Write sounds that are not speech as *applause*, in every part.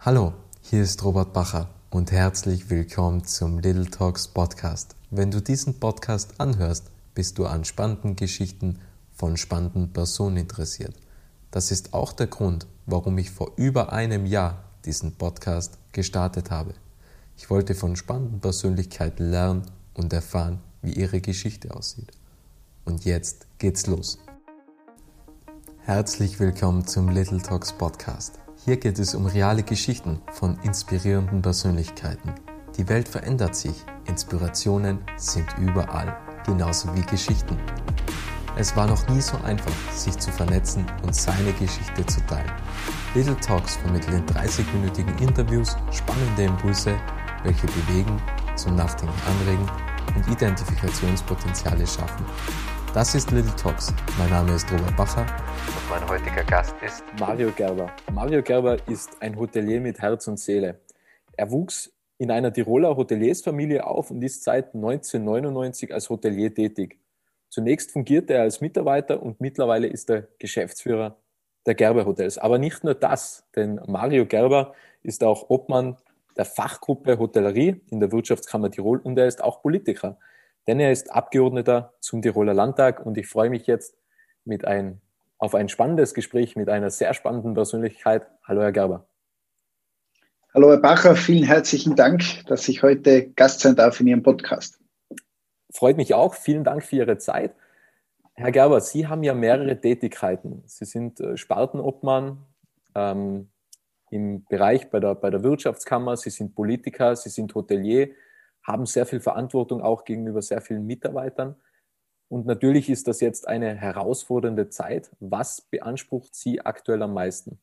Hallo, hier ist Robert Bacher und herzlich willkommen zum Little Talks Podcast. Wenn du diesen Podcast anhörst, bist du an spannenden Geschichten von spannenden Personen interessiert. Das ist auch der Grund, warum ich vor über einem Jahr diesen Podcast gestartet habe. Ich wollte von spannenden Persönlichkeiten lernen und erfahren, wie ihre Geschichte aussieht. Und jetzt geht's los. Herzlich willkommen zum Little Talks Podcast. Hier geht es um reale Geschichten von inspirierenden Persönlichkeiten. Die Welt verändert sich, Inspirationen sind überall, genauso wie Geschichten. Es war noch nie so einfach, sich zu vernetzen und seine Geschichte zu teilen. Little Talks vermitteln in 30-minütigen Interviews spannende Impulse, welche bewegen, zum Nachdenken anregen und Identifikationspotenziale schaffen. Das ist Little Talks. Mein Name ist Robert Bacher und mein heutiger Gast ist Mario Gerber. Mario Gerber ist ein Hotelier mit Herz und Seele. Er wuchs in einer Tiroler Hoteliersfamilie auf und ist seit 1999 als Hotelier tätig. Zunächst fungierte er als Mitarbeiter und mittlerweile ist er Geschäftsführer der Gerber Hotels. Aber nicht nur das, denn Mario Gerber ist auch Obmann der Fachgruppe Hotellerie in der Wirtschaftskammer Tirol und er ist auch Politiker denn er ist Abgeordneter zum Tiroler Landtag und ich freue mich jetzt mit ein, auf ein spannendes Gespräch mit einer sehr spannenden Persönlichkeit. Hallo, Herr Gerber. Hallo, Herr Bacher, vielen herzlichen Dank, dass ich heute Gast sein darf in Ihrem Podcast. Freut mich auch. Vielen Dank für Ihre Zeit. Herr Gerber, Sie haben ja mehrere Tätigkeiten. Sie sind äh, Spartenobmann ähm, im Bereich bei der, bei der Wirtschaftskammer, Sie sind Politiker, Sie sind Hotelier, haben sehr viel Verantwortung auch gegenüber sehr vielen Mitarbeitern. Und natürlich ist das jetzt eine herausfordernde Zeit. Was beansprucht Sie aktuell am meisten?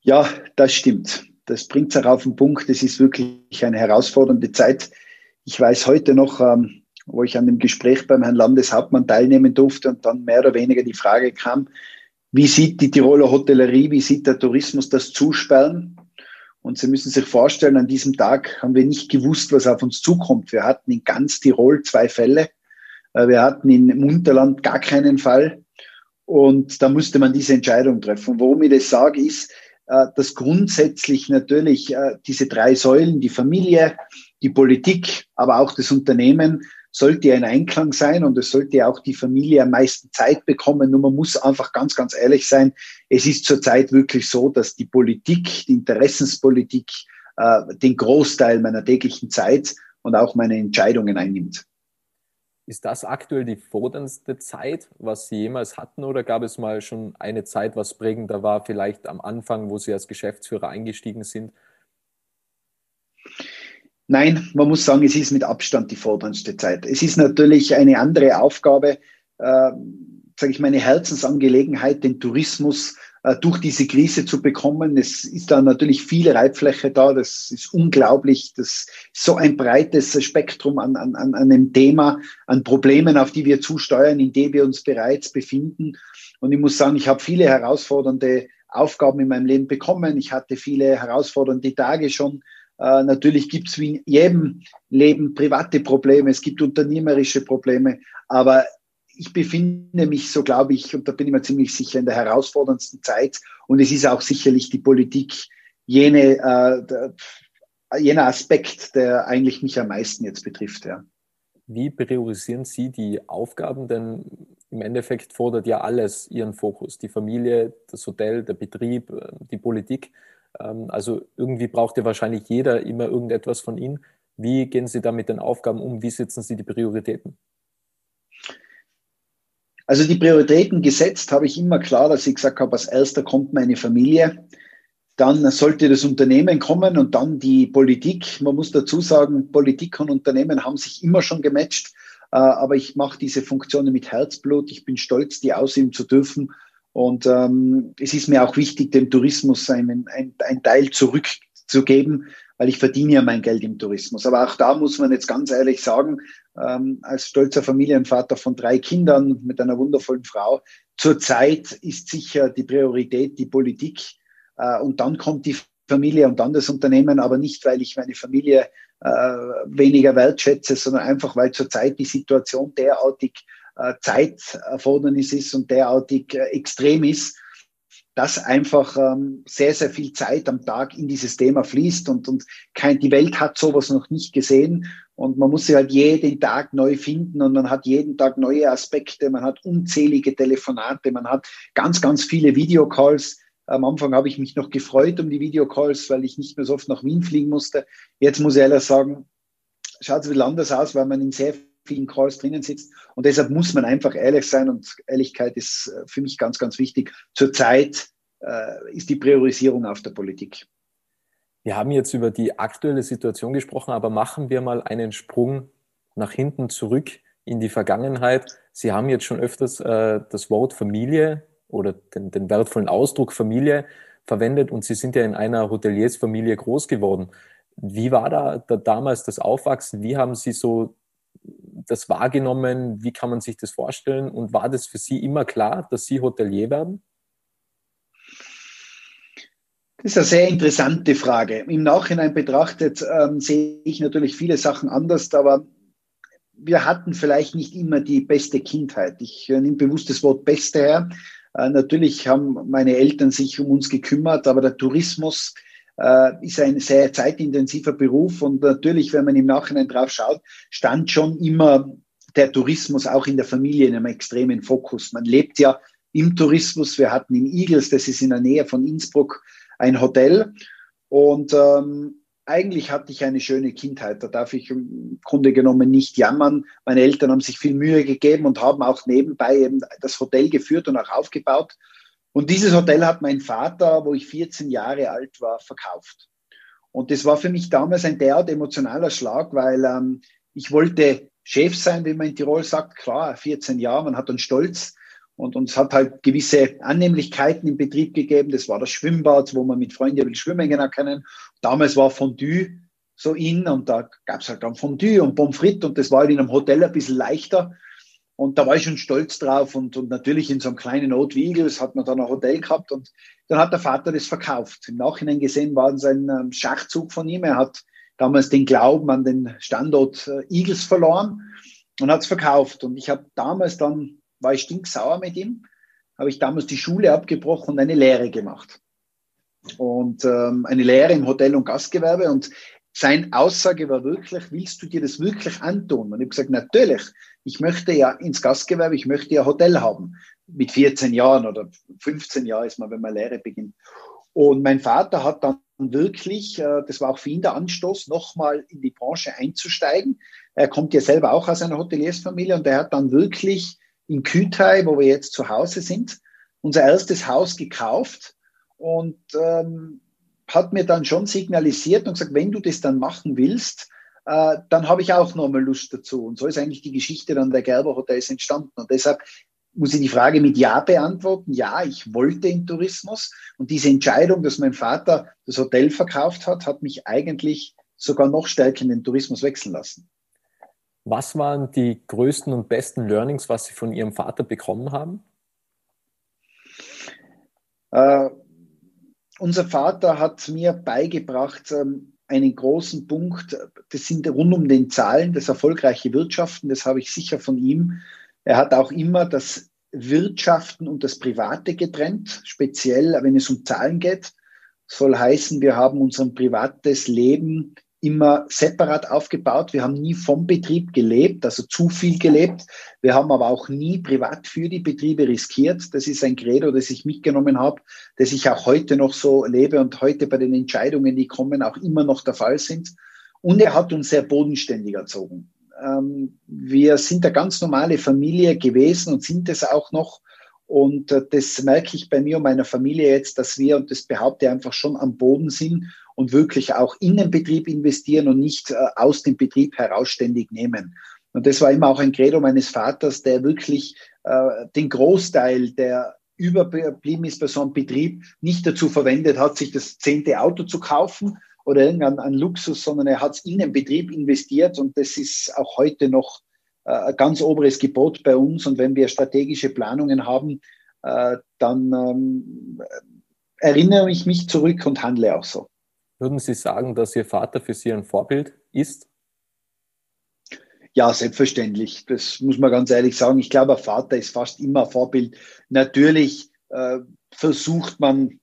Ja, das stimmt. Das bringt es auch auf den Punkt. Es ist wirklich eine herausfordernde Zeit. Ich weiß heute noch, ähm, wo ich an dem Gespräch beim Herrn Landeshauptmann teilnehmen durfte und dann mehr oder weniger die Frage kam, wie sieht die Tiroler Hotellerie, wie sieht der Tourismus das Zusperren? Und Sie müssen sich vorstellen, an diesem Tag haben wir nicht gewusst, was auf uns zukommt. Wir hatten in ganz Tirol zwei Fälle. Äh, wir hatten im Unterland gar keinen Fall. Und da musste man diese Entscheidung treffen. Und warum ich das sage, ist, äh, dass grundsätzlich natürlich äh, diese drei Säulen, die Familie, die Politik, aber auch das Unternehmen, sollte ja in Einklang sein und es sollte ja auch die Familie am meisten Zeit bekommen. Nur man muss einfach ganz, ganz ehrlich sein. Es ist zurzeit wirklich so, dass die Politik, die Interessenspolitik, äh, den Großteil meiner täglichen Zeit und auch meine Entscheidungen einnimmt. Ist das aktuell die forderndste Zeit, was Sie jemals hatten, oder gab es mal schon eine Zeit, was prägender war, vielleicht am Anfang, wo Sie als Geschäftsführer eingestiegen sind? Nein, man muss sagen, es ist mit Abstand die forderndste Zeit. Es ist natürlich eine andere Aufgabe, äh, sage ich meine Herzensangelegenheit, den Tourismus äh, durch diese Krise zu bekommen. Es ist da natürlich viel Reitfläche da. Das ist unglaublich. Das ist so ein breites Spektrum an, an, an einem Thema, an Problemen, auf die wir zusteuern, in dem wir uns bereits befinden. Und ich muss sagen, ich habe viele herausfordernde Aufgaben in meinem Leben bekommen. Ich hatte viele herausfordernde Tage schon äh, natürlich gibt es wie in jedem Leben private Probleme, es gibt unternehmerische Probleme, aber ich befinde mich, so glaube ich, und da bin ich mir ziemlich sicher, in der herausforderndsten Zeit. Und es ist auch sicherlich die Politik jene, äh, der, jener Aspekt, der eigentlich mich am meisten jetzt betrifft. Ja. Wie priorisieren Sie die Aufgaben? Denn im Endeffekt fordert ja alles Ihren Fokus. Die Familie, das Hotel, der Betrieb, äh, die Politik. Ähm, also irgendwie braucht ja wahrscheinlich jeder immer irgendetwas von Ihnen. Wie gehen Sie da mit den Aufgaben um? Wie setzen Sie die Prioritäten? Also die Prioritäten gesetzt habe ich immer klar, dass ich gesagt habe, als erster kommt meine Familie, dann sollte das Unternehmen kommen und dann die Politik. Man muss dazu sagen, Politik und Unternehmen haben sich immer schon gematcht, äh, aber ich mache diese Funktionen mit Herzblut. Ich bin stolz, die ausüben zu dürfen und ähm, es ist mir auch wichtig, dem Tourismus einen, ein, ein Teil zurückzugeben, weil ich verdiene ja mein Geld im Tourismus. Aber auch da muss man jetzt ganz ehrlich sagen, ähm, als stolzer Familienvater von drei Kindern mit einer wundervollen Frau, zurzeit ist sicher die Priorität die Politik. Äh, und dann kommt die Familie und dann das Unternehmen, aber nicht, weil ich meine Familie äh, weniger wertschätze, sondern einfach, weil zurzeit die Situation derartig Zeiterfordernis ist und derartig äh, extrem ist, dass einfach ähm, sehr, sehr viel Zeit am Tag in dieses Thema fließt und, und kein, die Welt hat sowas noch nicht gesehen und man muss sich halt jeden Tag neu finden und man hat jeden Tag neue Aspekte, man hat unzählige Telefonate, man hat ganz, ganz viele Videocalls. Am Anfang habe ich mich noch gefreut um die Videocalls, weil ich nicht mehr so oft nach Wien fliegen musste. Jetzt muss ich ehrlich sagen, schaut es wieder anders aus, weil man in sehr vielen Calls drinnen sitzt. Und deshalb muss man einfach ehrlich sein und Ehrlichkeit ist äh, für mich ganz, ganz wichtig. Zurzeit äh, ist die Priorisierung auf der Politik. Wir haben jetzt über die aktuelle Situation gesprochen, aber machen wir mal einen Sprung nach hinten zurück in die Vergangenheit. Sie haben jetzt schon öfters äh, das Wort Familie oder den, den wertvollen Ausdruck Familie verwendet und Sie sind ja in einer Hoteliersfamilie groß geworden. Wie war da, da damals das Aufwachsen? Wie haben Sie so das wahrgenommen? Wie kann man sich das vorstellen? Und war das für Sie immer klar, dass Sie Hotelier werden? Das ist eine sehr interessante Frage. Im Nachhinein betrachtet ähm, sehe ich natürlich viele Sachen anders, aber wir hatten vielleicht nicht immer die beste Kindheit. Ich äh, nehme bewusst das Wort beste her. Äh, natürlich haben meine Eltern sich um uns gekümmert, aber der Tourismus ist ein sehr zeitintensiver Beruf und natürlich, wenn man im Nachhinein drauf schaut, stand schon immer der Tourismus auch in der Familie in einem extremen Fokus. Man lebt ja im Tourismus. Wir hatten in Igels, das ist in der Nähe von Innsbruck, ein Hotel und ähm, eigentlich hatte ich eine schöne Kindheit. Da darf ich im Grunde genommen nicht jammern. Meine Eltern haben sich viel Mühe gegeben und haben auch nebenbei eben das Hotel geführt und auch aufgebaut. Und dieses Hotel hat mein Vater, wo ich 14 Jahre alt war, verkauft. Und das war für mich damals ein derart emotionaler Schlag, weil ähm, ich wollte Chef sein, wie man in Tirol sagt. Klar, 14 Jahre, man hat einen Stolz. Und uns hat halt gewisse Annehmlichkeiten im Betrieb gegeben. Das war das Schwimmbad, wo man mit Freunden schwimmen gehen können. Damals war Fondue so in und da gab es halt dann Fondue und Pommes frites und das war halt in einem Hotel ein bisschen leichter. Und da war ich schon stolz drauf und, und natürlich in so einem kleinen wie Eagles hat man dann ein Hotel gehabt und dann hat der Vater das verkauft. Im Nachhinein gesehen war es ein ähm, Schachzug von ihm. Er hat damals den Glauben an den Standort äh, Eagles verloren und hat es verkauft. Und ich habe damals dann, war ich stinksauer mit ihm, habe ich damals die Schule abgebrochen und eine Lehre gemacht. Und ähm, eine Lehre im Hotel- und Gastgewerbe. Und seine Aussage war wirklich, willst du dir das wirklich antun? Und ich habe gesagt, natürlich ich möchte ja ins Gastgewerbe, ich möchte ja Hotel haben. Mit 14 Jahren oder 15 Jahren ist man, wenn man Lehre beginnt. Und mein Vater hat dann wirklich, äh, das war auch für ihn der Anstoß, nochmal in die Branche einzusteigen. Er kommt ja selber auch aus einer Hoteliersfamilie und er hat dann wirklich in Kütai, wo wir jetzt zu Hause sind, unser erstes Haus gekauft und ähm, hat mir dann schon signalisiert und gesagt, wenn du das dann machen willst, äh, dann habe ich auch nochmal Lust dazu. Und so ist eigentlich die Geschichte dann der Gerber Hotels entstanden. Und deshalb muss ich die Frage mit Ja beantworten. Ja, ich wollte in Tourismus. Und diese Entscheidung, dass mein Vater das Hotel verkauft hat, hat mich eigentlich sogar noch stärker in den Tourismus wechseln lassen. Was waren die größten und besten Learnings, was Sie von Ihrem Vater bekommen haben? Äh, unser Vater hat mir beigebracht, ähm, einen großen Punkt, das sind rund um den Zahlen, das erfolgreiche Wirtschaften, das habe ich sicher von ihm. Er hat auch immer das Wirtschaften und das Private getrennt, speziell wenn es um Zahlen geht. Soll heißen, wir haben unser privates Leben immer separat aufgebaut. Wir haben nie vom Betrieb gelebt, also zu viel gelebt. Wir haben aber auch nie privat für die Betriebe riskiert. Das ist ein Credo, das ich mitgenommen habe, das ich auch heute noch so lebe und heute bei den Entscheidungen, die kommen, auch immer noch der Fall sind. Und er hat uns sehr bodenständig erzogen. Ähm, wir sind eine ganz normale Familie gewesen und sind es auch noch. Und äh, das merke ich bei mir und meiner Familie jetzt, dass wir, und das behaupte ich einfach schon, am Boden sind und wirklich auch in den Betrieb investieren und nicht äh, aus dem Betrieb heraus ständig nehmen. Und das war immer auch ein Credo meines Vaters, der wirklich äh, den Großteil der überblieben ist bei so einem Betrieb, nicht dazu verwendet hat, sich das zehnte Auto zu kaufen oder irgendein Luxus, sondern er hat es in den Betrieb investiert und das ist auch heute noch ganz oberes Gebot bei uns. Und wenn wir strategische Planungen haben, äh, dann ähm, erinnere ich mich zurück und handle auch so. Würden Sie sagen, dass Ihr Vater für Sie ein Vorbild ist? Ja, selbstverständlich. Das muss man ganz ehrlich sagen. Ich glaube, ein Vater ist fast immer ein Vorbild. Natürlich, äh, versucht man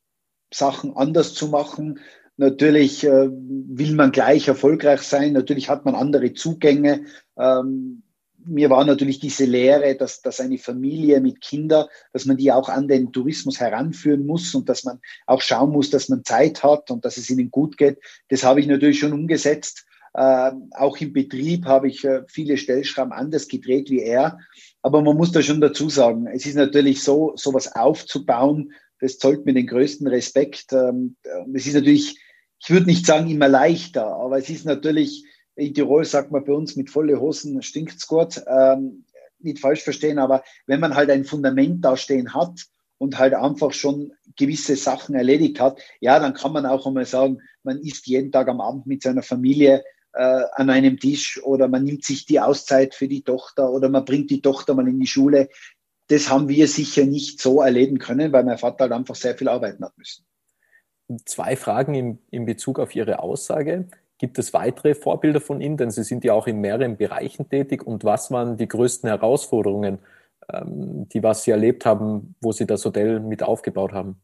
Sachen anders zu machen. Natürlich äh, will man gleich erfolgreich sein. Natürlich hat man andere Zugänge. Ähm, mir war natürlich diese Lehre, dass, dass eine Familie mit Kindern, dass man die auch an den Tourismus heranführen muss und dass man auch schauen muss, dass man Zeit hat und dass es ihnen gut geht. Das habe ich natürlich schon umgesetzt. Äh, auch im Betrieb habe ich äh, viele Stellschrauben anders gedreht wie er. Aber man muss da schon dazu sagen, es ist natürlich so, sowas aufzubauen, das zollt mir den größten Respekt. Ähm, es ist natürlich, ich würde nicht sagen immer leichter, aber es ist natürlich, in Tirol sagt man bei uns, mit volle Hosen stinkt's gut. Ähm, nicht falsch verstehen, aber wenn man halt ein Fundament da stehen hat und halt einfach schon gewisse Sachen erledigt hat, ja, dann kann man auch einmal sagen, man isst jeden Tag am Abend mit seiner Familie äh, an einem Tisch oder man nimmt sich die Auszeit für die Tochter oder man bringt die Tochter mal in die Schule. Das haben wir sicher nicht so erleben können, weil mein Vater halt einfach sehr viel arbeiten hat müssen. Zwei Fragen in, in Bezug auf Ihre Aussage. Gibt es weitere Vorbilder von Ihnen? Denn Sie sind ja auch in mehreren Bereichen tätig. Und was waren die größten Herausforderungen, ähm, die was Sie erlebt haben, wo Sie das Hotel mit aufgebaut haben?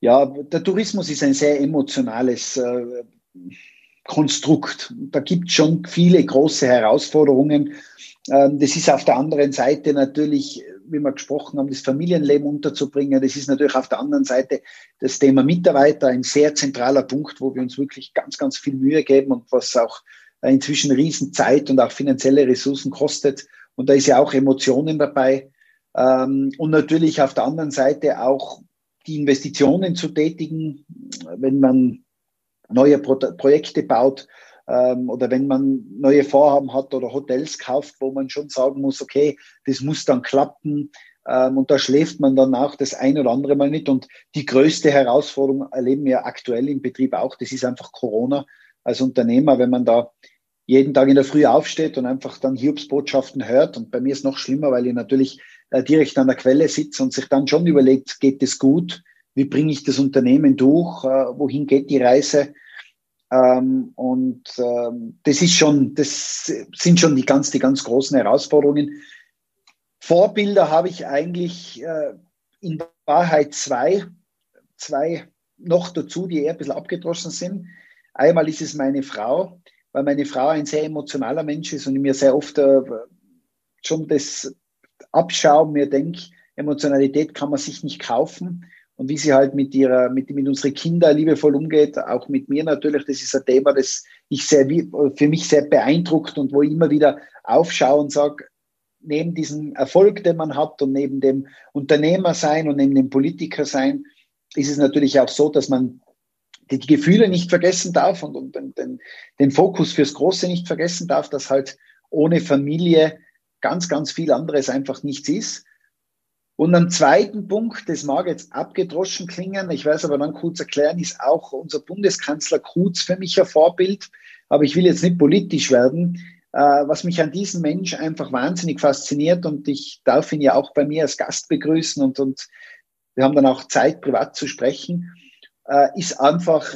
Ja, der Tourismus ist ein sehr emotionales äh, Konstrukt. Da gibt es schon viele große Herausforderungen. Ähm, das ist auf der anderen Seite natürlich, wie wir gesprochen haben, das Familienleben unterzubringen. Das ist natürlich auf der anderen Seite das Thema Mitarbeiter, ein sehr zentraler Punkt, wo wir uns wirklich ganz, ganz viel Mühe geben und was auch inzwischen riesen Zeit und auch finanzielle Ressourcen kostet. Und da ist ja auch Emotionen dabei. Ähm, und natürlich auf der anderen Seite auch die Investitionen zu tätigen, wenn man neue Pro Projekte baut oder wenn man neue Vorhaben hat oder Hotels kauft, wo man schon sagen muss, okay, das muss dann klappen. Ähm, und da schläft man dann auch das ein oder andere Mal nicht. Und die größte Herausforderung erleben wir aktuell im Betrieb auch, das ist einfach Corona als Unternehmer, wenn man da jeden Tag in der Früh aufsteht und einfach dann Hiobsbotschaften hört. Und bei mir ist noch schlimmer, weil ich natürlich äh, direkt an der Quelle sitzt und sich dann schon überlegt, geht es gut? Wie bringe ich das Unternehmen durch? Äh, wohin geht die Reise? Ähm, und ähm, das ist schon, das sind schon die ganz, die ganz großen Herausforderungen. Vorbilder habe ich eigentlich äh, in Wahrheit zwei, zwei noch dazu, die eher ein bisschen abgedroschen sind. Einmal ist es meine Frau, weil meine Frau ein sehr emotionaler Mensch ist und mir sehr oft äh, schon das abschauen, mir denke, Emotionalität kann man sich nicht kaufen. Und wie sie halt mit ihrer, mit, mit unseren Kindern liebevoll umgeht, auch mit mir natürlich, das ist ein Thema, das ich sehr, für mich sehr beeindruckt und wo ich immer wieder aufschaue und sage, neben diesem Erfolg, den man hat und neben dem Unternehmer sein und neben dem Politiker sein, ist es natürlich auch so, dass man die, die Gefühle nicht vergessen darf und, und den, den Fokus fürs Große nicht vergessen darf, dass halt ohne Familie ganz, ganz viel anderes einfach nichts ist. Und am zweiten Punkt, das mag jetzt abgedroschen klingen, ich weiß aber dann kurz erklären, ist auch unser Bundeskanzler Kurz für mich ein Vorbild. Aber ich will jetzt nicht politisch werden. Äh, was mich an diesem Mensch einfach wahnsinnig fasziniert und ich darf ihn ja auch bei mir als Gast begrüßen und, und wir haben dann auch Zeit, privat zu sprechen, äh, ist einfach,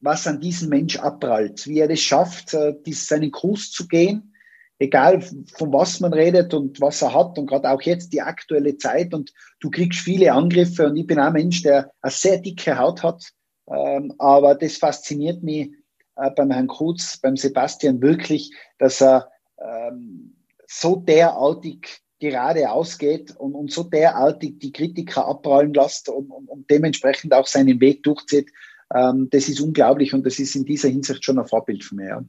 was an diesem Mensch abprallt, wie er es schafft, äh, seinen Kurs zu gehen, egal von was man redet und was er hat und gerade auch jetzt die aktuelle Zeit und du kriegst viele Angriffe und ich bin ein Mensch, der eine sehr dicke Haut hat, ähm, aber das fasziniert mich äh, beim Herrn Kruz, beim Sebastian wirklich, dass er ähm, so derartig gerade ausgeht und, und so derartig die Kritiker abprallen lässt und, und, und dementsprechend auch seinen Weg durchzieht. Ähm, das ist unglaublich und das ist in dieser Hinsicht schon ein Vorbild für mich. Ja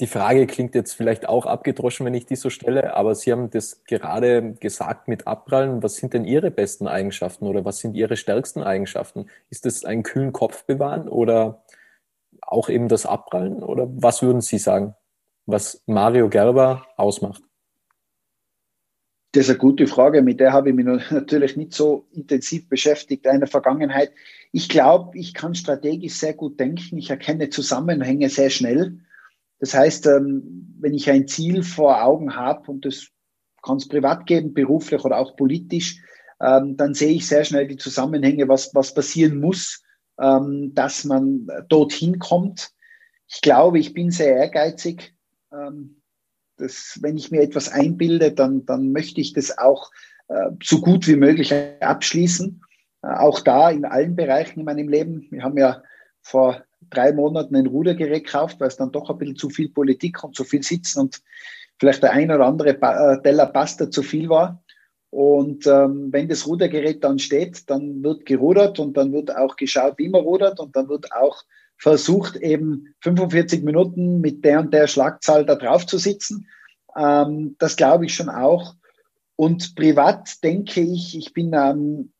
die Frage klingt jetzt vielleicht auch abgedroschen, wenn ich die so stelle, aber Sie haben das gerade gesagt mit Abprallen. Was sind denn Ihre besten Eigenschaften oder was sind Ihre stärksten Eigenschaften? Ist es einen kühlen Kopf bewahren oder auch eben das Abprallen? Oder was würden Sie sagen, was Mario Gerber ausmacht? Das ist eine gute Frage, mit der habe ich mich *laughs* natürlich nicht so intensiv beschäftigt in der Vergangenheit. Ich glaube, ich kann strategisch sehr gut denken, ich erkenne Zusammenhänge sehr schnell das heißt, ähm, wenn ich ein Ziel vor Augen habe und das kann es privat geben, beruflich oder auch politisch, ähm, dann sehe ich sehr schnell die Zusammenhänge, was, was passieren muss, ähm, dass man dorthin kommt. Ich glaube, ich bin sehr ehrgeizig. Das, wenn ich mir etwas einbilde, dann, dann möchte ich das auch äh, so gut wie möglich abschließen. Äh, auch da in allen Bereichen in meinem Leben. Wir haben ja vor drei Monaten ein Rudergerät gekauft, weil es dann doch ein bisschen zu viel Politik und zu viel Sitzen und vielleicht der ein oder andere äh, Teller Pasta zu viel war. Und ähm, wenn das Rudergerät dann steht, dann wird gerudert und dann wird auch geschaut, wie man rudert und dann wird auch versucht, eben 45 Minuten mit der und der Schlagzahl da drauf zu sitzen. Ähm, das glaube ich schon auch. Und privat denke ich, ich bin, ähm,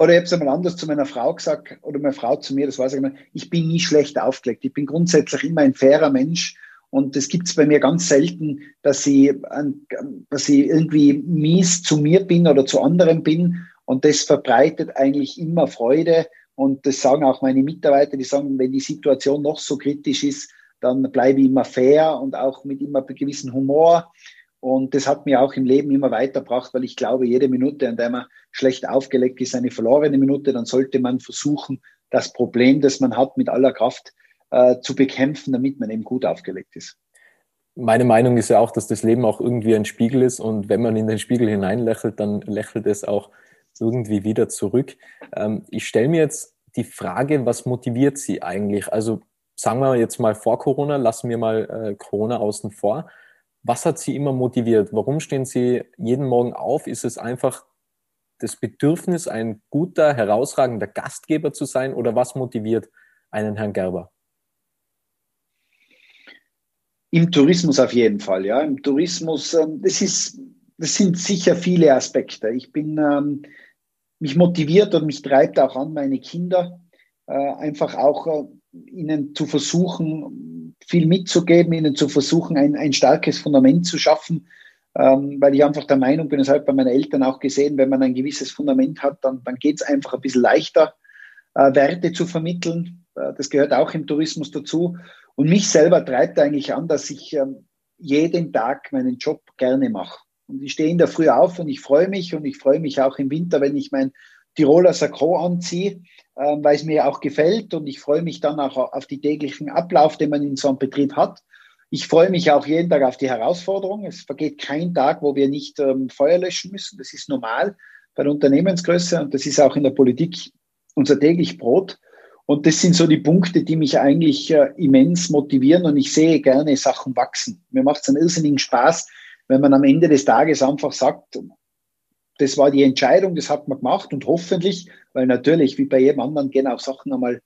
oder ich habe es einmal anders zu meiner Frau gesagt, oder meine Frau zu mir, das weiß ich immer, ich bin nie schlecht aufgelegt. Ich bin grundsätzlich immer ein fairer Mensch. Und es gibt es bei mir ganz selten, dass ich, dass ich irgendwie mies zu mir bin oder zu anderen bin. Und das verbreitet eigentlich immer Freude. Und das sagen auch meine Mitarbeiter, die sagen, wenn die Situation noch so kritisch ist, dann bleibe ich immer fair und auch mit immer gewissen Humor. Und das hat mir auch im Leben immer weitergebracht, weil ich glaube, jede Minute, an der man schlecht aufgelegt ist, eine verlorene Minute, dann sollte man versuchen, das Problem, das man hat, mit aller Kraft äh, zu bekämpfen, damit man eben gut aufgelegt ist. Meine Meinung ist ja auch, dass das Leben auch irgendwie ein Spiegel ist und wenn man in den Spiegel hineinlächelt, dann lächelt es auch irgendwie wieder zurück. Ähm, ich stelle mir jetzt die Frage, was motiviert Sie eigentlich? Also sagen wir jetzt mal vor Corona, lassen wir mal äh, Corona außen vor. Was hat Sie immer motiviert? Warum stehen Sie jeden Morgen auf? Ist es einfach das Bedürfnis, ein guter, herausragender Gastgeber zu sein oder was motiviert einen Herrn Gerber? Im Tourismus auf jeden Fall, ja. Im Tourismus, ähm, das ist, das sind sicher viele Aspekte. Ich bin, ähm, mich motiviert und mich treibt auch an, meine Kinder äh, einfach auch äh, ihnen zu versuchen, viel mitzugeben, ihnen zu versuchen, ein, ein starkes Fundament zu schaffen, ähm, weil ich einfach der Meinung bin, das habe ich bei meinen Eltern auch gesehen, wenn man ein gewisses Fundament hat, dann, dann geht es einfach ein bisschen leichter, äh, Werte zu vermitteln. Äh, das gehört auch im Tourismus dazu. Und mich selber treibt eigentlich an, dass ich ähm, jeden Tag meinen Job gerne mache. Und ich stehe in der Früh auf und ich freue mich und ich freue mich auch im Winter, wenn ich mein Tiroler Sakko anziehe, weil es mir auch gefällt und ich freue mich dann auch auf den täglichen Ablauf, den man in so einem Betrieb hat. Ich freue mich auch jeden Tag auf die Herausforderung. Es vergeht kein Tag, wo wir nicht ähm, Feuer löschen müssen. Das ist normal bei der Unternehmensgröße und das ist auch in der Politik unser täglich Brot. Und das sind so die Punkte, die mich eigentlich äh, immens motivieren und ich sehe gerne Sachen wachsen. Mir macht es einen irrsinnigen Spaß, wenn man am Ende des Tages einfach sagt, das war die Entscheidung, das hat man gemacht und hoffentlich, weil natürlich, wie bei jedem anderen, gehen auch Sachen einmal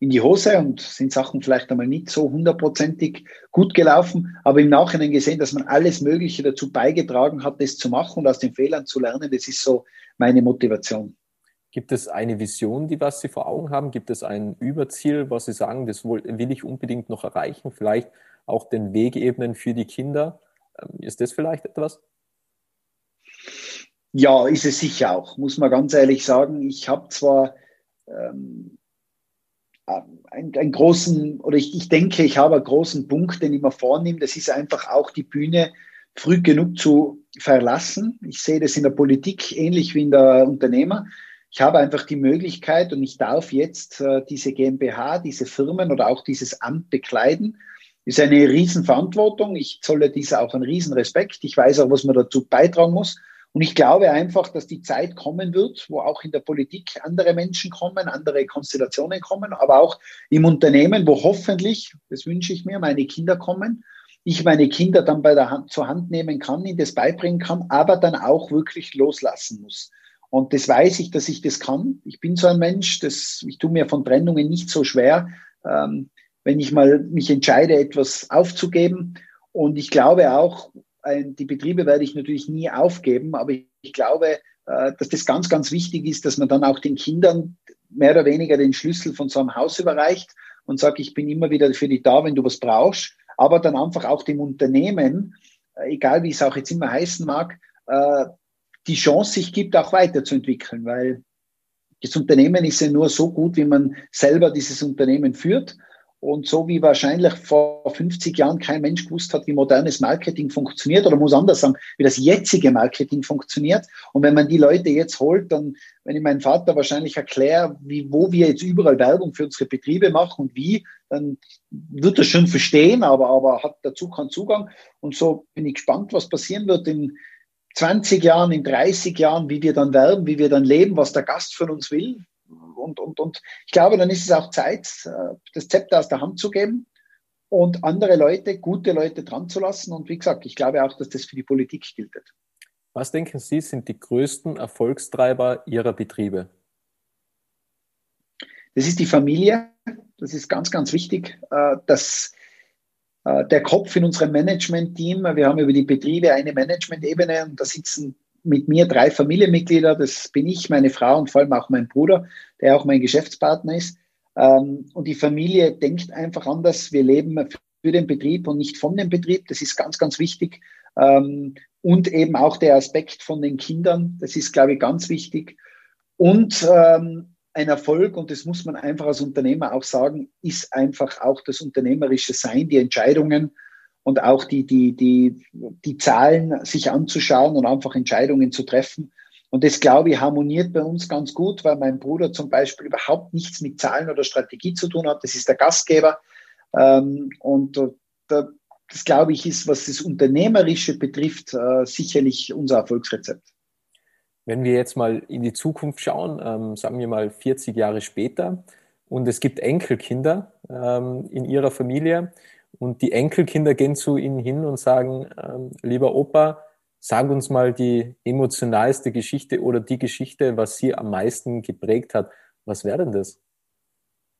in die Hose und sind Sachen vielleicht einmal nicht so hundertprozentig gut gelaufen, aber im Nachhinein gesehen, dass man alles Mögliche dazu beigetragen hat, das zu machen und aus den Fehlern zu lernen, das ist so meine Motivation. Gibt es eine Vision, die was Sie vor Augen haben? Gibt es ein Überziel, was Sie sagen, das will ich unbedingt noch erreichen? Vielleicht auch den Weg ebnen für die Kinder? Ähm, ist das vielleicht etwas? Ja, ist es sicher auch, muss man ganz ehrlich sagen. Ich habe zwar ähm, einen, einen, großen, oder ich, ich denke, ich habe einen großen Punkt, den ich mir vornehme. Das ist einfach auch die Bühne früh genug zu verlassen. Ich sehe das in der Politik ähnlich wie in der Unternehmer. Ich habe einfach die Möglichkeit und ich darf jetzt äh, diese GmbH, diese Firmen oder auch dieses Amt bekleiden ist eine Riesenverantwortung. Ich zolle dieser auch einen Riesenrespekt. Ich weiß auch, was man dazu beitragen muss. Und ich glaube einfach, dass die Zeit kommen wird, wo auch in der Politik andere Menschen kommen, andere Konstellationen kommen, aber auch im Unternehmen, wo hoffentlich, das wünsche ich mir, meine Kinder kommen, ich meine Kinder dann bei der Hand zur Hand nehmen kann, ihnen das beibringen kann, aber dann auch wirklich loslassen muss. Und das weiß ich, dass ich das kann. Ich bin so ein Mensch, das, ich tue mir von Trennungen nicht so schwer. Ähm, wenn ich mal mich entscheide, etwas aufzugeben. Und ich glaube auch, die Betriebe werde ich natürlich nie aufgeben, aber ich glaube, äh, dass das ganz, ganz wichtig ist, dass man dann auch den Kindern mehr oder weniger den Schlüssel von so einem Haus überreicht und sagt, ich bin immer wieder für dich da, wenn du was brauchst, aber dann einfach auch dem Unternehmen, äh, egal wie es auch jetzt immer heißen mag, äh, die Chance sich gibt, auch weiterzuentwickeln, weil das Unternehmen ist ja nur so gut, wie man selber dieses Unternehmen führt. Und so wie wahrscheinlich vor 50 Jahren kein Mensch gewusst hat, wie modernes Marketing funktioniert, oder muss anders sagen, wie das jetzige Marketing funktioniert. Und wenn man die Leute jetzt holt, dann, wenn ich meinem Vater wahrscheinlich erkläre, wie, wo wir jetzt überall Werbung für unsere Betriebe machen und wie, dann wird er schon verstehen, aber, aber hat dazu keinen Zugang. Und so bin ich gespannt, was passieren wird in, 20 Jahren, in 30 Jahren, wie wir dann werden, wie wir dann leben, was der Gast von uns will. Und, und, und ich glaube, dann ist es auch Zeit, äh, das Zepter aus der Hand zu geben und andere Leute, gute Leute dran zu lassen. Und wie gesagt, ich glaube auch, dass das für die Politik gilt. Was denken Sie, sind die größten Erfolgstreiber Ihrer Betriebe? Das ist die Familie. Das ist ganz, ganz wichtig, äh, dass äh, der Kopf in unserem Management-Team, wir haben über die Betriebe eine Management-Ebene und da sitzen mit mir drei Familienmitglieder. Das bin ich, meine Frau und vor allem auch mein Bruder, der auch mein Geschäftspartner ist. Ähm, und die Familie denkt einfach anders. Wir leben für den Betrieb und nicht von dem Betrieb. Das ist ganz, ganz wichtig. Ähm, und eben auch der Aspekt von den Kindern. Das ist, glaube ich, ganz wichtig. Und ähm, ein Erfolg, und das muss man einfach als Unternehmer auch sagen, ist einfach auch das unternehmerische Sein, die Entscheidungen und auch die, die, die, die Zahlen sich anzuschauen und einfach Entscheidungen zu treffen. Und das, glaube ich, harmoniert bei uns ganz gut, weil mein Bruder zum Beispiel überhaupt nichts mit Zahlen oder Strategie zu tun hat. Das ist der Gastgeber. Ähm, und das, glaube ich, ist, was das Unternehmerische betrifft, äh, sicherlich unser Erfolgsrezept. Wenn wir jetzt mal in die Zukunft schauen, ähm, sagen wir mal 40 Jahre später, und es gibt Enkelkinder ähm, in ihrer Familie, und die Enkelkinder gehen zu ihnen hin und sagen, ähm, lieber Opa, sag uns mal die emotionalste Geschichte oder die Geschichte, was Sie am meisten geprägt hat. Was wäre denn das?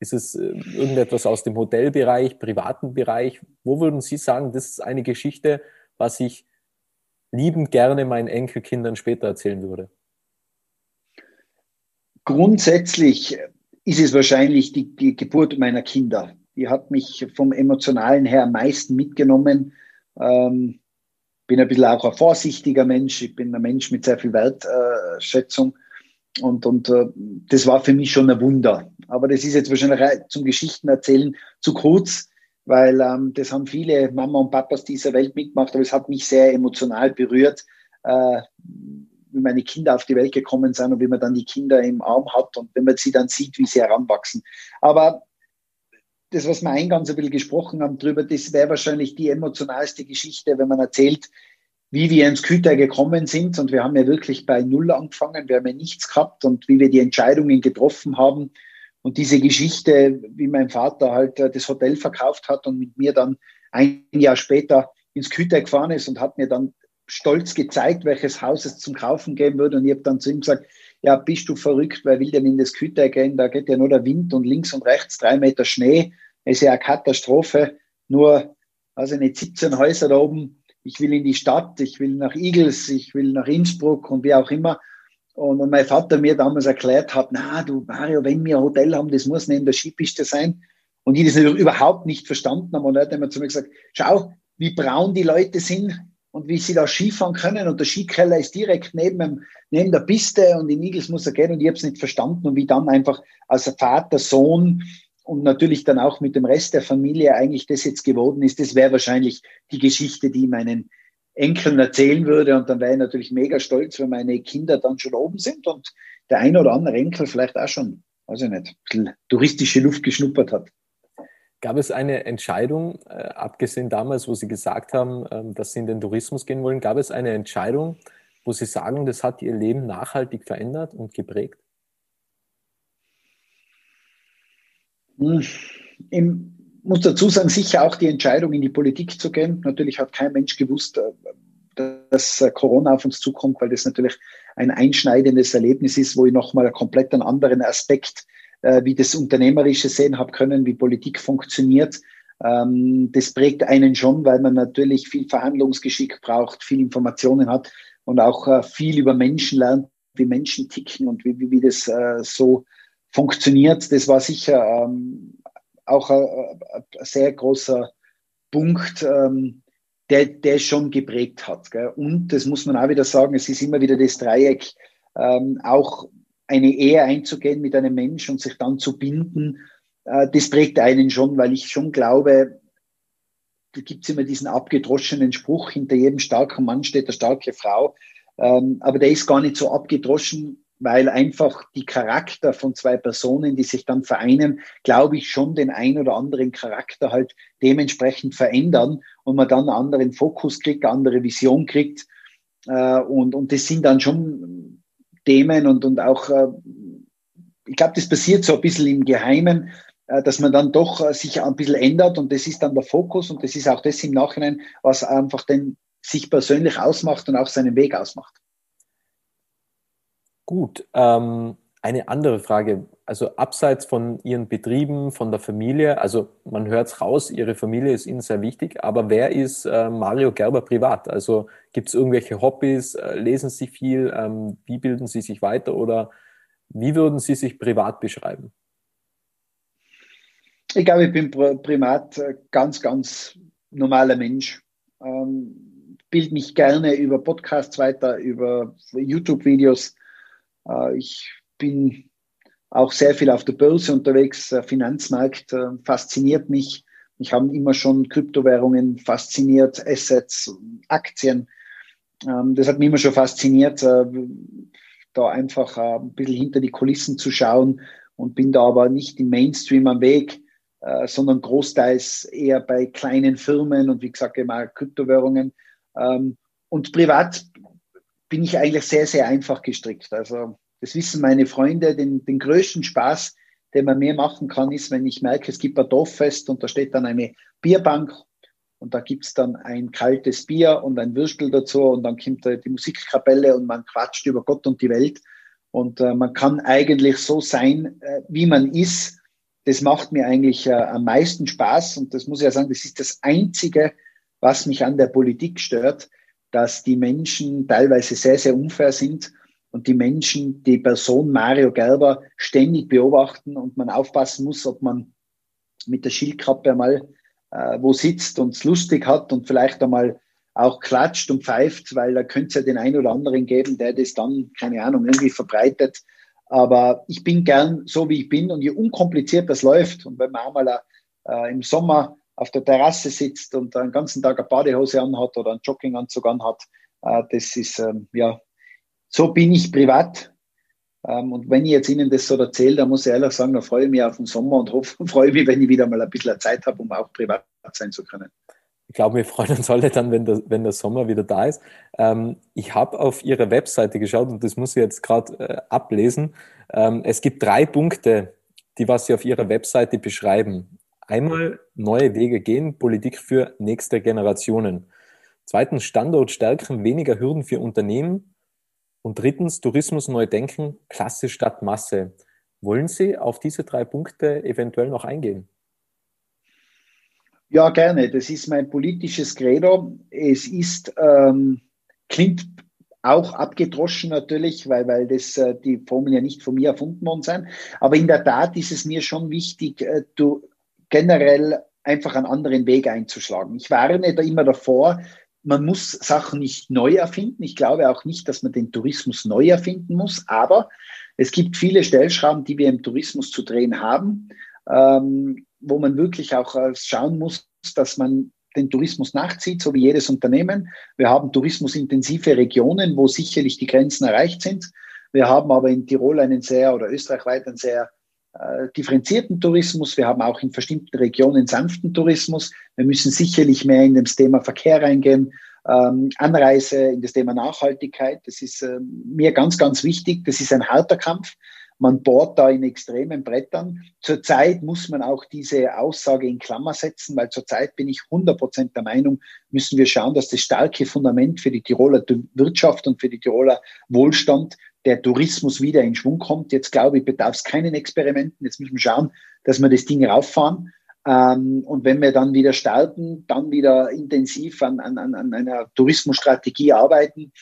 Ist es äh, irgendetwas aus dem Hotelbereich, privaten Bereich? Wo würden Sie sagen, das ist eine Geschichte, was ich liebend gerne meinen Enkelkindern später erzählen würde? Grundsätzlich ist es wahrscheinlich die, die, Geburt meiner Kinder. Die hat mich vom Emotionalen her am meisten mitgenommen. Ähm, bin ein bisschen auch ein vorsichtiger Mensch. Ich bin ein Mensch mit sehr viel Wertschätzung. und und äh, das war für mich schon ein Wunder. Aber das ist jetzt wahrscheinlich zum Geschichten erzählen zu kurz, weil ähm, das haben viele Mama und Papas dieser Welt mitgemacht, aber es hat mich sehr emotional berührt. Äh, wie meine Kinder auf die Welt gekommen sind und wie man dann die Kinder im Arm hat und wenn man sie dann sieht, wie sie heranwachsen. Aber das, was wir eingangs ein bisschen gesprochen haben drüber, das wäre wahrscheinlich die emotionalste Geschichte, wenn man erzählt, wie wir ins Küter gekommen sind. Und wir haben ja wirklich bei Null angefangen, wir haben ja nichts gehabt und wie wir die Entscheidungen getroffen haben. Und diese Geschichte, wie mein Vater halt äh, das Hotel verkauft hat und mit mir dann ein Jahr später ins Küter gefahren ist und hat mir dann stolz gezeigt, welches Haus es zum Kaufen geben würde. Und ich habe dann zu ihm gesagt, ja, bist du verrückt, wer will denn in das Küter gehen? Da geht ja nur der Wind und links und rechts drei Meter Schnee. Ist ja eine Katastrophe. Nur, also nicht 17 Häuser da oben. Ich will in die Stadt, ich will nach Igels, ich will nach Innsbruck und wie auch immer. Und, und mein Vater mir damals erklärt hat, na, du Mario, wenn wir ein Hotel haben, das muss in der Skipiste sein. Und ich das überhaupt nicht verstanden habe. Und er hat immer zu mir gesagt, schau, wie braun die Leute sind und wie sie da Skifahren können. Und der Skikeller ist direkt neben, neben der Piste und in Igels muss er gehen und ich habe es nicht verstanden. Und wie dann einfach als Vater, Sohn und natürlich dann auch mit dem Rest der Familie eigentlich das jetzt geworden ist, das wäre wahrscheinlich die Geschichte, die meinen Enkeln erzählen würde. Und dann wäre ich natürlich mega stolz, wenn meine Kinder dann schon oben sind und der eine oder andere Enkel vielleicht auch schon, weiß ich nicht, ein touristische Luft geschnuppert hat. Gab es eine Entscheidung, äh, abgesehen damals, wo Sie gesagt haben, ähm, dass Sie in den Tourismus gehen wollen, gab es eine Entscheidung, wo Sie sagen, das hat Ihr Leben nachhaltig verändert und geprägt? Hm, ich muss dazu sagen, sicher auch die Entscheidung, in die Politik zu gehen. Natürlich hat kein Mensch gewusst, äh, dass äh, Corona auf uns zukommt, weil das natürlich ein einschneidendes Erlebnis ist, wo ich nochmal einen komplett anderen Aspekt äh, wie das Unternehmerische sehen habe können, wie Politik funktioniert. Ähm, das prägt einen schon, weil man natürlich viel Verhandlungsgeschick braucht, viel Informationen hat und auch äh, viel über Menschen lernt, wie Menschen ticken und wie, wie, wie das äh, so funktioniert. Das war sicher ähm, auch ein, ein, sehr großer Punkt, ähm, der, der schon geprägt hat. Gell? Und das muss man auch wieder sagen, es ist immer wieder das Dreieck, ähm, auch eine Ehe einzugehen mit einem Menschen und sich dann zu binden, äh, das prägt einen schon, weil ich schon glaube, da gibt's immer diesen abgedroschenen Spruch, hinter jedem starken Mann steht eine starke Frau. Ähm, aber der ist gar nicht so abgedroschen, weil einfach die Charakter von zwei Personen, die sich dann vereinen, glaube ich, schon den ein oder anderen Charakter halt dementsprechend verändern und man dann einen anderen Fokus kriegt, eine andere Vision kriegt Äh, und, und das sind dann schon Themen und, und auch, äh, ich glaube, das passiert so ein bisschen im Geheimen, äh, dass man dann doch äh, sich ein bisschen ändert und das ist dann der Fokus und das ist auch das im Nachhinein, was einfach den sich persönlich ausmacht und auch seinen Weg ausmacht. Gut, ähm, eine andere Frage. Also abseits von Ihren Betrieben, von der Familie, also man hört es raus, Ihre Familie ist Ihnen sehr wichtig, aber wer ist äh, Mario Gerber privat? Also gibt es irgendwelche Hobbys? Äh, lesen Sie viel? Ähm, wie bilden Sie sich weiter oder wie würden Sie sich privat beschreiben? Ich glaube, ich bin privat ganz, ganz normaler Mensch. Ähm, bilde mich gerne über Podcasts weiter, über YouTube-Videos. Äh, ich bin auch sehr viel auf der Börse unterwegs. Der Finanzmarkt äh, fasziniert mich. Ich habe immer schon Kryptowährungen fasziniert, Assets, Aktien. Ähm, das hat mich immer schon fasziniert, äh, da einfach äh, ein bisschen hinter die Kulissen zu schauen und bin da aber nicht im Mainstream am Weg, sondern großteils eher bei kleinen Firmen und wie gesagt immer Kryptowährungen. Ähm, und privat bin ich eigentlich sehr, sehr einfach gestrickt. Also das wissen meine Freunde, den, den größten Spaß, den man mir machen kann, ist, wenn ich merke, es gibt ein Dorffest und da steht dann eine Bierbank und da gibt's dann ein kaltes Bier und ein Würstel dazu und dann kommt die Musikkapelle und man quatscht über Gott und die Welt. Und äh, man kann eigentlich so sein, äh, wie man ist. Das macht mir eigentlich äh, am meisten Spaß und das muss ich ja sagen, das ist das Einzige, was mich an der Politik stört, dass die Menschen teilweise sehr, sehr unfair sind und die Menschen die Person Mario Gerber ständig beobachten und man aufpassen muss, ob man mit der Schildkappe einmal äh, wo sitzt und es lustig hat und vielleicht einmal auch klatscht und pfeift, weil da könnte es ja den einen oder anderen geben, der das dann, keine Ahnung, irgendwie verbreitet. Aber ich bin gern so, wie ich bin und je unkompliziert das läuft und wenn man einmal äh, im Sommer auf der Terrasse sitzt und einen ganzen Tag eine Badehose anhat oder einen Jogginganzug anhat, äh, das ist ähm, ja so bin ich privat. Ähm, und wenn ich jetzt Ihnen das so erzähle, dann muss ich ehrlich sagen, da freue ich mich auf den Sommer und hoffe, *laughs* freue mich, wenn ich wieder mal ein bisschen Zeit habe, um auch privat sein zu können. Ich glaube, wir freuen uns alle dann, wenn der, wenn der Sommer wieder da ist. Ähm, ich habe auf Ihre Webseite geschaut und das muss ich jetzt gerade äh, ablesen. Ähm, es gibt drei Punkte, die was Sie auf Ihrer Webseite beschreiben. Einmal neue Wege gehen, Politik für nächste Generationen. Zweitens Standort stärken, weniger Hürden für Unternehmen. Und drittens, Tourismus neu denken, Klasse statt Masse. Wollen Sie auf diese drei Punkte eventuell noch eingehen? Ja, gerne. Das ist mein politisches Credo. Es ist, ähm, klingt auch abgedroschen natürlich, weil, weil das, äh, die Formeln ja nicht von mir erfunden worden sind. Aber in der Tat ist es mir schon wichtig, äh, du generell einfach einen anderen Weg einzuschlagen. Ich warne da immer davor, man muss Sachen nicht neu erfinden. Ich glaube auch nicht, dass man den Tourismus neu erfinden muss, aber es gibt viele Stellschrauben, die wir im Tourismus zu drehen haben, ähm, wo man wirklich auch äh, schauen muss, dass man den Tourismus nachzieht, so wie jedes Unternehmen. Wir haben tourismusintensive Regionen, wo sicherlich die Grenzen erreicht sind. Wir haben aber in Tirol einen sehr oder österreichweit einen sehr differenzierten Tourismus. Wir haben auch in bestimmten Regionen sanften Tourismus. Wir müssen sicherlich mehr in das Thema Verkehr reingehen, ähm, Anreise, in das Thema Nachhaltigkeit. Das ist äh, mir ganz, ganz wichtig. Das ist ein harter Kampf. Man bohrt da in extremen Brettern. Zurzeit muss man auch diese Aussage in Klammer setzen, weil zurzeit bin ich 100 Prozent der Meinung, müssen wir schauen, dass das starke Fundament für die Tiroler Wirtschaft und für die Tiroler Wohlstand der Tourismus wieder in Schwung kommt. Jetzt glaube ich, bedarf es keinen Experimenten. Jetzt müssen wir schauen, dass wir das Ding rauffahren. Ähm, und wenn wir dann wieder starten, dann wieder intensiv an, an, an einer Tourismusstrategie arbeiten.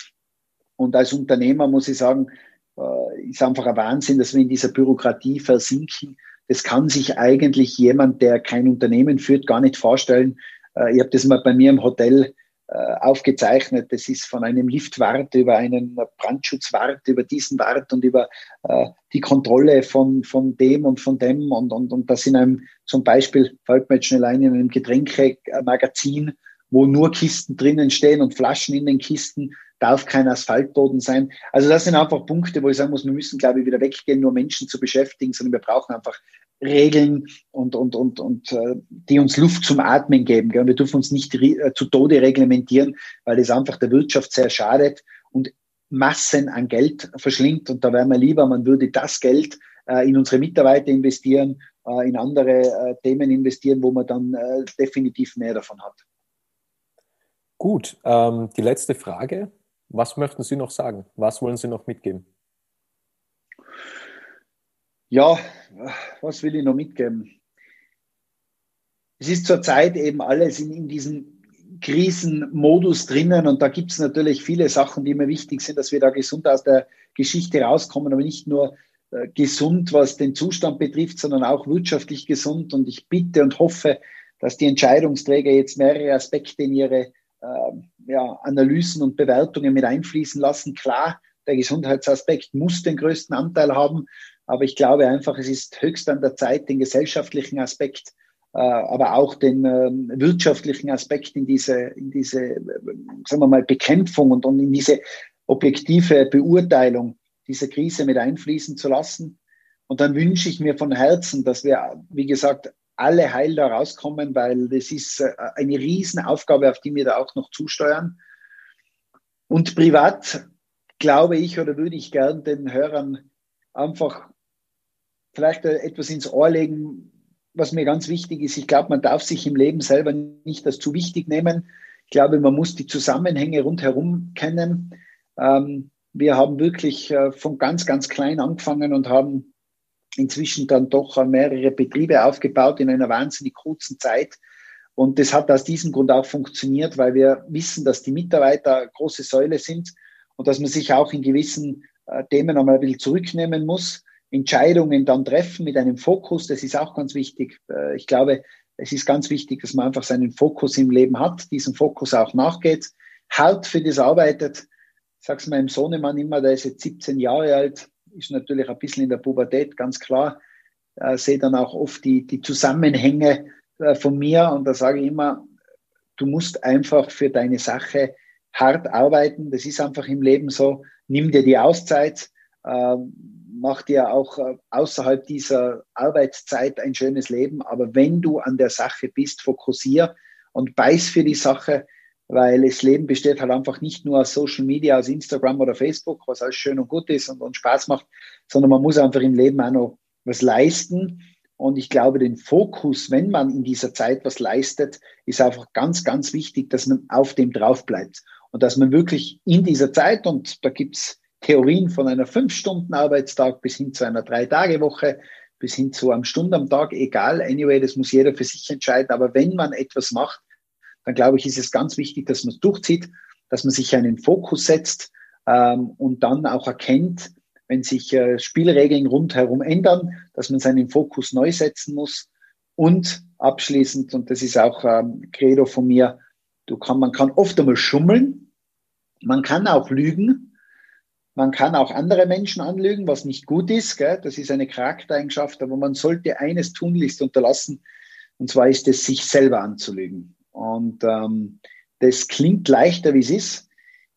Und als Unternehmer muss ich sagen, äh, ist einfach ein Wahnsinn, dass wir in dieser Bürokratie versinken. Das kann sich eigentlich jemand, der kein Unternehmen führt, gar nicht vorstellen. Äh, ich habe das mal bei mir im Hotel aufgezeichnet. Das ist von einem Liftwart über einen Brandschutzwart, über diesen Wart und über äh, die Kontrolle von, von dem und von dem. Und, und, und das in einem, zum Beispiel, fällt mir jetzt schnell ein, in einem Getränkemagazin, wo nur Kisten drinnen stehen und Flaschen in den Kisten. Darf kein Asphaltboden sein. Also das sind einfach Punkte, wo ich sagen muss, wir müssen, glaube ich, wieder weggehen, nur Menschen zu beschäftigen, sondern wir brauchen einfach Regeln und, und, und, und äh, die uns Luft zum Atmen geben. Gell? Wir dürfen uns nicht äh, zu Tode reglementieren, weil das einfach der Wirtschaft sehr schadet und Massen an Geld verschlingt. Und da wäre mir lieber, man würde das Geld äh, in unsere Mitarbeiter investieren, äh, in andere äh, Themen investieren, wo man dann äh, definitiv mehr davon hat. Gut, ähm, die letzte Frage. Was möchten Sie noch sagen? Was wollen Sie noch mitgeben? Ja, was will ich noch mitgeben? Es ist zurzeit eben alles in, in diesem Krisenmodus drinnen und da gibt es natürlich viele Sachen, die mir wichtig sind, dass wir da gesund aus der Geschichte rauskommen, aber nicht nur äh, gesund, was den Zustand betrifft, sondern auch wirtschaftlich gesund. Und ich bitte und hoffe, dass die Entscheidungsträger jetzt mehrere Aspekte in ihre ja, Analysen und Bewertungen mit einfließen lassen. Klar, der Gesundheitsaspekt muss den größten Anteil haben, aber ich glaube einfach, es ist höchst an der Zeit, den gesellschaftlichen Aspekt, äh, aber auch den äh, wirtschaftlichen Aspekt in diese, in diese, äh, sagen wir mal, Bekämpfung und, und in diese objektive Beurteilung dieser Krise mit einfließen zu lassen. Und dann wünsche ich mir von Herzen, dass wir, wie gesagt, alle heil da rauskommen, weil das ist äh, eine Riesenaufgabe, auf die wir da auch noch zusteuern. Und privat glaube ich oder würde ich gern den Hörern einfach vielleicht etwas ins Ohr legen, was mir ganz wichtig ist. Ich glaube, man darf sich im Leben selber nicht als zu wichtig nehmen. Ich glaube, man muss die Zusammenhänge rundherum kennen. Ähm, wir haben wirklich äh, von ganz, ganz klein angefangen und haben inzwischen dann doch mehrere Betriebe aufgebaut in einer wahnsinnig kurzen Zeit. Und das hat aus diesem Grund auch funktioniert, weil wir wissen, dass die Mitarbeiter große Säule sind und dass man sich auch in gewissen äh, Themen einmal ein bisschen zurücknehmen muss. Entscheidungen dann treffen mit einem Fokus, das ist auch ganz wichtig. Äh, ich glaube, es ist ganz wichtig, dass man einfach seinen Fokus im Leben hat, diesen Fokus auch nachgeht, hart für das arbeitet. Ich sage es meinem Sohnemann immer, der ist jetzt 17 Jahre alt, ist natürlich ein bisschen in der Pubertät, ganz klar. Äh, sehe dann auch oft die, die Zusammenhänge äh, von mir und da sage ich immer, du musst einfach für deine Sache hart arbeiten. Das ist einfach im Leben so. Nimm dir die Auszeit, äh, mach dir auch äh, außerhalb dieser Arbeitszeit ein schönes Leben. Aber wenn du an der Sache bist, fokussier und beiß für die Sache, weil das Leben besteht halt einfach nicht nur aus Social Media, aus Instagram oder Facebook, was alles schön und gut ist und, und Spaß macht, sondern man muss einfach im Leben auch noch was leisten. Und ich glaube, den Fokus, wenn man in dieser Zeit was leistet, ist einfach ganz, ganz wichtig, dass man auf dem drauf bleibt. Und dass man wirklich in dieser Zeit, und da gibt's Theorien von einer Fünf-Stunden-Arbeitstag bis hin zu einer Drei-Tage-Woche, bis hin zu einem Stunde am Tag, egal, anyway, das muss jeder für sich entscheiden. Aber wenn man etwas macht, dann glaube ich, ist es ganz wichtig, dass man es durchzieht, dass man sich einen Fokus setzt ähm, und dann auch erkennt, wenn sich äh, Spielregeln rundherum ändern, dass man seinen Fokus neu setzen muss. Und abschließend, und das ist auch ähm, Credo von mir, du kann, man kann oft einmal schummeln, man kann auch lügen, man kann auch andere Menschen anlügen, was nicht gut ist. Gell? Das ist eine Charaktereigenschaft, aber man sollte eines tunlichst unterlassen, und zwar ist es, sich selber anzulügen. Und ähm, das klingt leichter, wie es ist,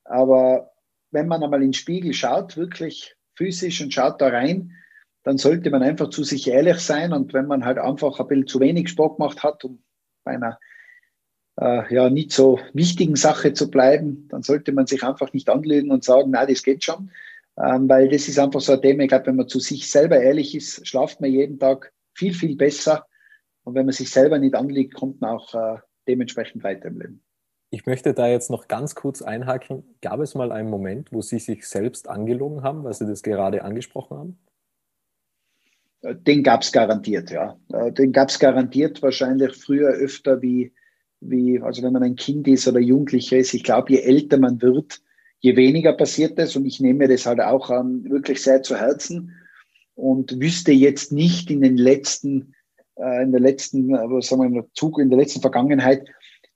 aber wenn man einmal in den Spiegel schaut, wirklich physisch und schaut da rein, dann sollte man einfach zu sich ehrlich sein. Und wenn man halt einfach ein bisschen zu wenig Sport gemacht hat, um bei einer äh, ja nicht so wichtigen Sache zu bleiben, dann sollte man sich einfach nicht anlügen und sagen, na, das geht schon. Ähm, weil das ist einfach so ein Thema, ich glaube, wenn man zu sich selber ehrlich ist, schlaft man jeden Tag viel, viel besser. Und wenn man sich selber nicht anlegt, kommt man auch äh, dementsprechend weiter im Leben. Ich möchte da jetzt noch ganz kurz einhaken. Gab es mal einen Moment, wo Sie sich selbst angelogen haben, weil Sie das gerade angesprochen haben? Äh, den gab es garantiert, ja. Äh, den gab es garantiert wahrscheinlich früher öfter wie, wie, also wenn man ein Kind ist oder Jugendlicher ist. Ich glaube, je älter man wird, je weniger passiert es. Und ich nehme mir das halt auch ähm, wirklich sehr zu Herzen und wüsste jetzt nicht in den letzten äh, in der letzten, äh, sagen wir, Zug, in der letzten Vergangenheit,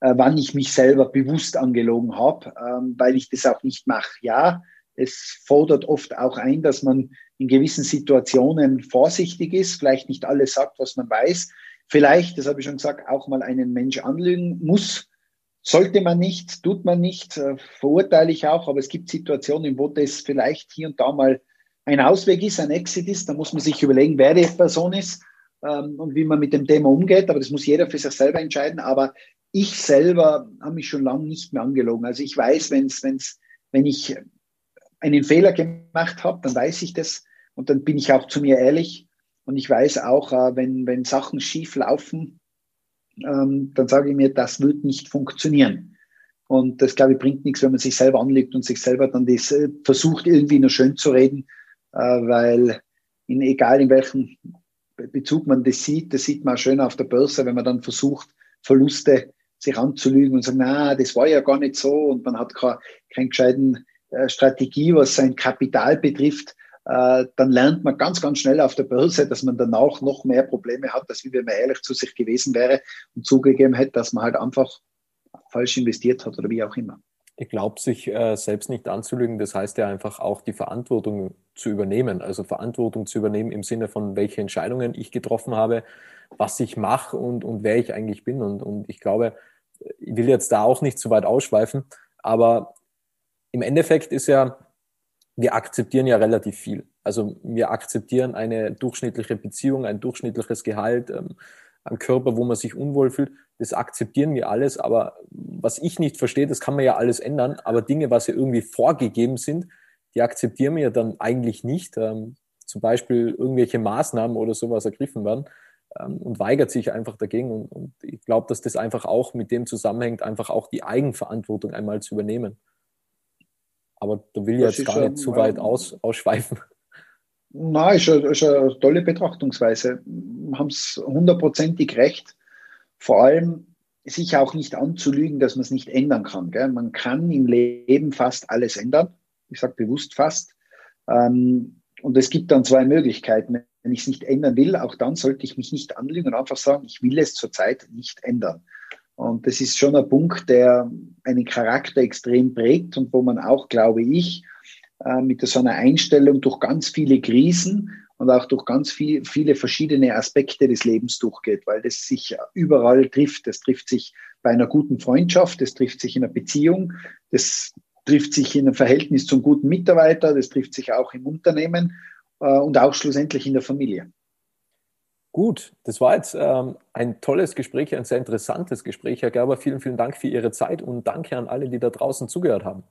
äh, wann ich mich selber bewusst angelogen habe, ähm, weil ich das auch nicht mache. Ja, es fordert oft auch ein, dass man in gewissen Situationen vorsichtig ist, vielleicht nicht alles sagt, was man weiß, vielleicht, das habe ich schon gesagt, auch mal einen Mensch anlügen muss, sollte man nicht, tut man nicht, äh, verurteile ich auch, aber es gibt Situationen, wo das vielleicht hier und da mal ein Ausweg ist, ein Exit ist. Da muss man sich überlegen, wer die Person ist ähm, und wie man mit dem Thema umgeht. Aber das muss jeder für sich selber entscheiden. Aber ich selber habe mich schon lange nicht mehr angelogen. Also ich weiß, wenn's, wenn's, wenn ich einen Fehler gemacht habe, dann weiß ich das und dann bin ich auch zu mir ehrlich. Und ich weiß auch, äh, wenn, wenn Sachen schief laufen, ähm, dann sage ich mir, das wird nicht funktionieren. Und das, glaube ich, bringt nichts, wenn man sich selber anlegt und sich selber dann das äh, versucht, irgendwie nur schön zu reden, äh, weil in, egal in welchem Bezug man das sieht, das sieht man auch schön auf der Börse, wenn man dann versucht, Verluste sich anzulügen und sagen, na, das war ja gar nicht so und man hat keine, keine gescheiten äh, Strategie, was sein Kapital betrifft, äh, dann lernt man ganz, ganz schnell auf der Börse, dass man danach noch mehr Probleme hat, als wie wenn man ehrlich zu sich gewesen wäre und zugegeben hätte, dass man halt einfach falsch investiert hat oder wie auch immer. Ich glaube, sich äh, selbst nicht anzulügen, das heißt ja einfach auch die Verantwortung zu übernehmen. Also Verantwortung zu übernehmen im Sinne von, welche Entscheidungen ich getroffen habe, was ich mache und, und wer ich eigentlich bin. Und, und ich glaube, ich will jetzt da auch nicht zu weit ausschweifen, aber im Endeffekt ist ja, wir akzeptieren ja relativ viel. Also wir akzeptieren eine durchschnittliche Beziehung, ein durchschnittliches Gehalt, ähm, einen Körper, wo man sich unwohl fühlt. Das akzeptieren wir alles. Aber was ich nicht verstehe, das kann man ja alles ändern. Aber Dinge, was ja irgendwie vorgegeben sind, die akzeptieren wir ja dann eigentlich nicht. Ähm, zum Beispiel irgendwelche Maßnahmen oder sowas ergriffen werden ähm, und weigert sich einfach dagegen. Und, und ich glaube, dass das einfach auch mit dem zusammenhängt, einfach auch die Eigenverantwortung einmal zu übernehmen. Aber da will ich jetzt gar nicht zu weit aus, ausschweifen. Na, ist, eine, ist eine tolle Betrachtungsweise. Haben es hundertprozentig recht. Vor allem sich auch nicht anzulügen, dass man es nicht ändern kann. Gell? Man kann im Leben fast alles ändern. Ich sage bewusst fast. Ähm, und es gibt dann zwei Möglichkeiten. Wenn ich es nicht ändern will, auch dann sollte ich mich nicht anlügen und einfach sagen, ich will es zurzeit nicht ändern. Und das ist schon ein Punkt, der einen Charakter extrem prägt und wo man auch, glaube ich, äh, mit so einer Einstellung durch ganz viele Krisen und auch durch ganz viel, viele verschiedene Aspekte des Lebens durchgeht, weil das sich überall trifft. Das trifft sich bei einer guten Freundschaft, das trifft sich in einer Beziehung, das trifft sich in einem Verhältnis zum guten Mitarbeiter, das trifft sich auch im Unternehmen äh, und auch schlussendlich in der Familie. Gut, das war jetzt ähm, ein tolles Gespräch, ein sehr interessantes Gespräch, Herr Gerber. Vielen, vielen Dank für Ihre Zeit und danke an alle, die da draußen zugehört haben.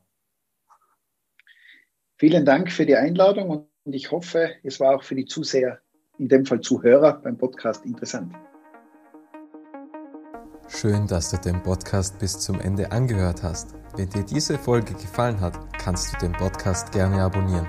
Vielen Dank für die Einladung und ich hoffe, es war auch für die Zuseher, in dem Fall Zuhörer beim Podcast interessant. Schön, dass du den Podcast bis zum Ende angehört hast. Wenn dir diese Folge gefallen hat, kannst du den Podcast gerne abonnieren.